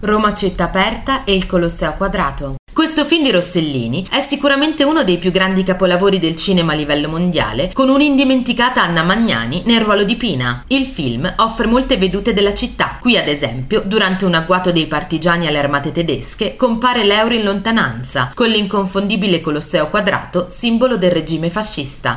Roma città aperta e il Colosseo quadrato. Questo film di Rossellini è sicuramente uno dei più grandi capolavori del cinema a livello mondiale, con un'indimenticata Anna Magnani nel ruolo di Pina. Il film offre molte vedute della città. Qui, ad esempio, durante un agguato dei partigiani alle armate tedesche, compare l'euro in lontananza, con l'inconfondibile Colosseo quadrato, simbolo del regime fascista.